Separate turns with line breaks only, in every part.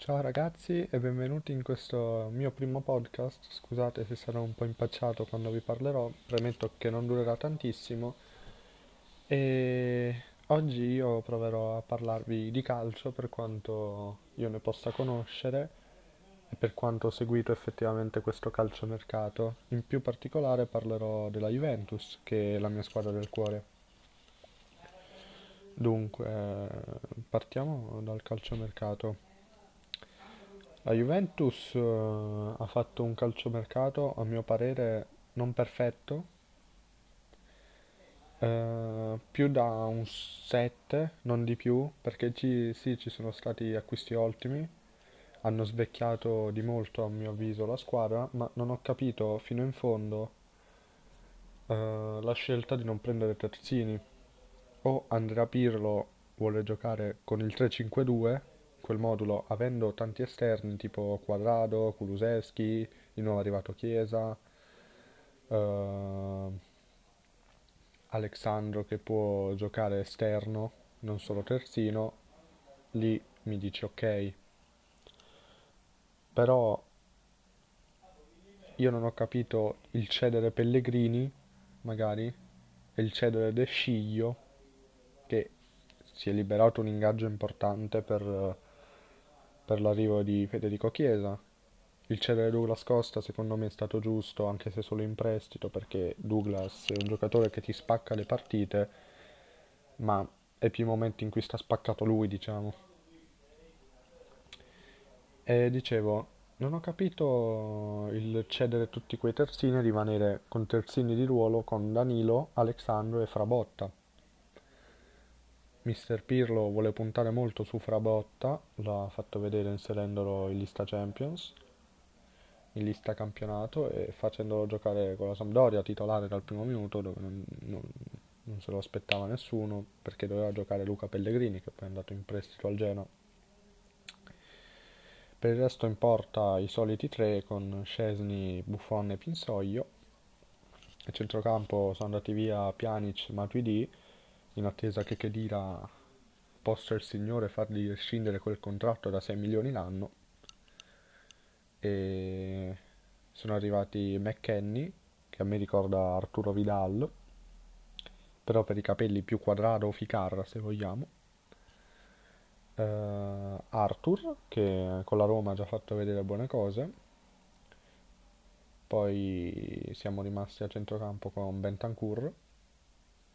Ciao ragazzi e benvenuti in questo mio primo podcast. Scusate se sarò un po' impacciato quando vi parlerò, premetto che non durerà tantissimo. E oggi io proverò a parlarvi di calcio per quanto io ne possa conoscere e per quanto ho seguito effettivamente questo calciomercato. In più particolare parlerò della Juventus, che è la mia squadra del cuore. Dunque, partiamo dal calciomercato. La Juventus eh, ha fatto un calciomercato, a mio parere, non perfetto, eh, più da un 7, non di più, perché ci, sì, ci sono stati acquisti ottimi, hanno svecchiato di molto, a mio avviso, la squadra, ma non ho capito fino in fondo eh, la scelta di non prendere terzini. O Andrea Pirlo vuole giocare con il 3-5-2 quel modulo avendo tanti esterni tipo Quadrado, Kulusevski, di nuovo arrivato Chiesa, uh, Alexandro che può giocare esterno, non solo terzino, lì mi dici ok. Però io non ho capito il cedere Pellegrini, magari, e il cedere De Sciglio, che si è liberato un ingaggio importante per per l'arrivo di Federico Chiesa. Il cedere Douglas Costa secondo me è stato giusto, anche se solo in prestito, perché Douglas è un giocatore che ti spacca le partite, ma è più i momenti in cui sta spaccato lui, diciamo. E dicevo, non ho capito il cedere tutti quei terzini e rimanere con terzini di ruolo con Danilo, Alexandro e Frabotta. Mister Pirlo vuole puntare molto su Frabotta, l'ha fatto vedere inserendolo in lista Champions, in lista campionato e facendolo giocare con la Sampdoria titolare dal primo minuto dove non, non, non se lo aspettava nessuno perché doveva giocare Luca Pellegrini che poi è andato in prestito al Genoa. Per il resto in porta i soliti tre con Scesni, Buffon e Pinsoglio. A centrocampo sono andati via Pjanic, Matuidi in attesa che Chedira possa il Signore fargli rescindere quel contratto da 6 milioni l'anno. E sono arrivati McKenny che a me ricorda Arturo Vidal però per i capelli più quadrato o ficarra se vogliamo. Uh, Arthur che con la Roma ha già fatto vedere buone cose. Poi siamo rimasti a centrocampo con Bentancur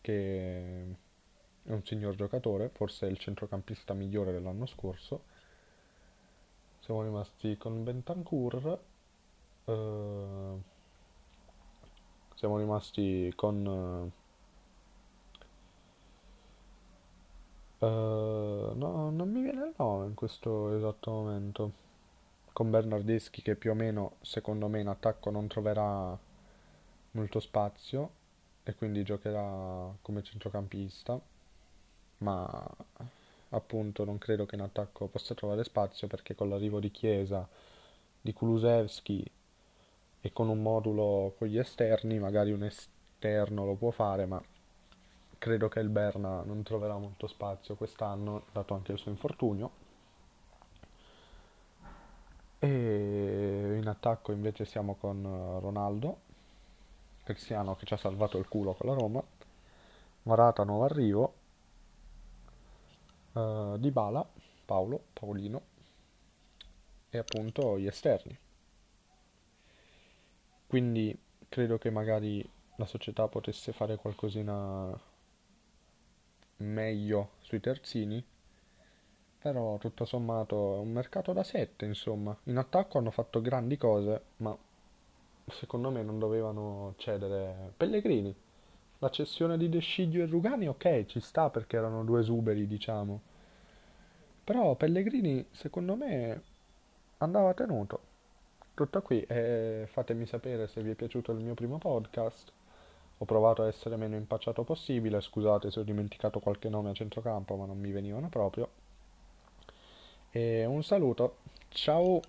che è un signor giocatore, forse è il centrocampista migliore dell'anno scorso. Siamo rimasti con Bentancur. Eh, siamo rimasti con... Eh, no, non mi viene il nome in questo esatto momento. Con Bernardeschi che più o meno, secondo me, in attacco non troverà molto spazio e quindi giocherà come centrocampista ma appunto non credo che in attacco possa trovare spazio perché con l'arrivo di Chiesa, di Kulusevski e con un modulo con gli esterni, magari un esterno lo può fare, ma credo che il Berna non troverà molto spazio quest'anno, dato anche il suo infortunio. E in attacco invece siamo con Ronaldo, Cristiano che ci ha salvato il culo con la Roma, Marata nuovo arrivo, uh, Dybala, Paolo, Paolino e appunto gli esterni. Quindi credo che magari la società potesse fare qualcosina meglio sui terzini, però tutto sommato è un mercato da 7, insomma. In attacco hanno fatto grandi cose, ma secondo me non dovevano cedere Pellegrini la cessione di De Sciglio e Rugani, ok, ci sta perché erano due esuberi, diciamo. Però Pellegrini, secondo me, andava tenuto. Tutto qui e fatemi sapere se vi è piaciuto il mio primo podcast. Ho provato a essere meno impacciato possibile, scusate se ho dimenticato qualche nome a centrocampo, ma non mi venivano proprio. E un saluto, ciao!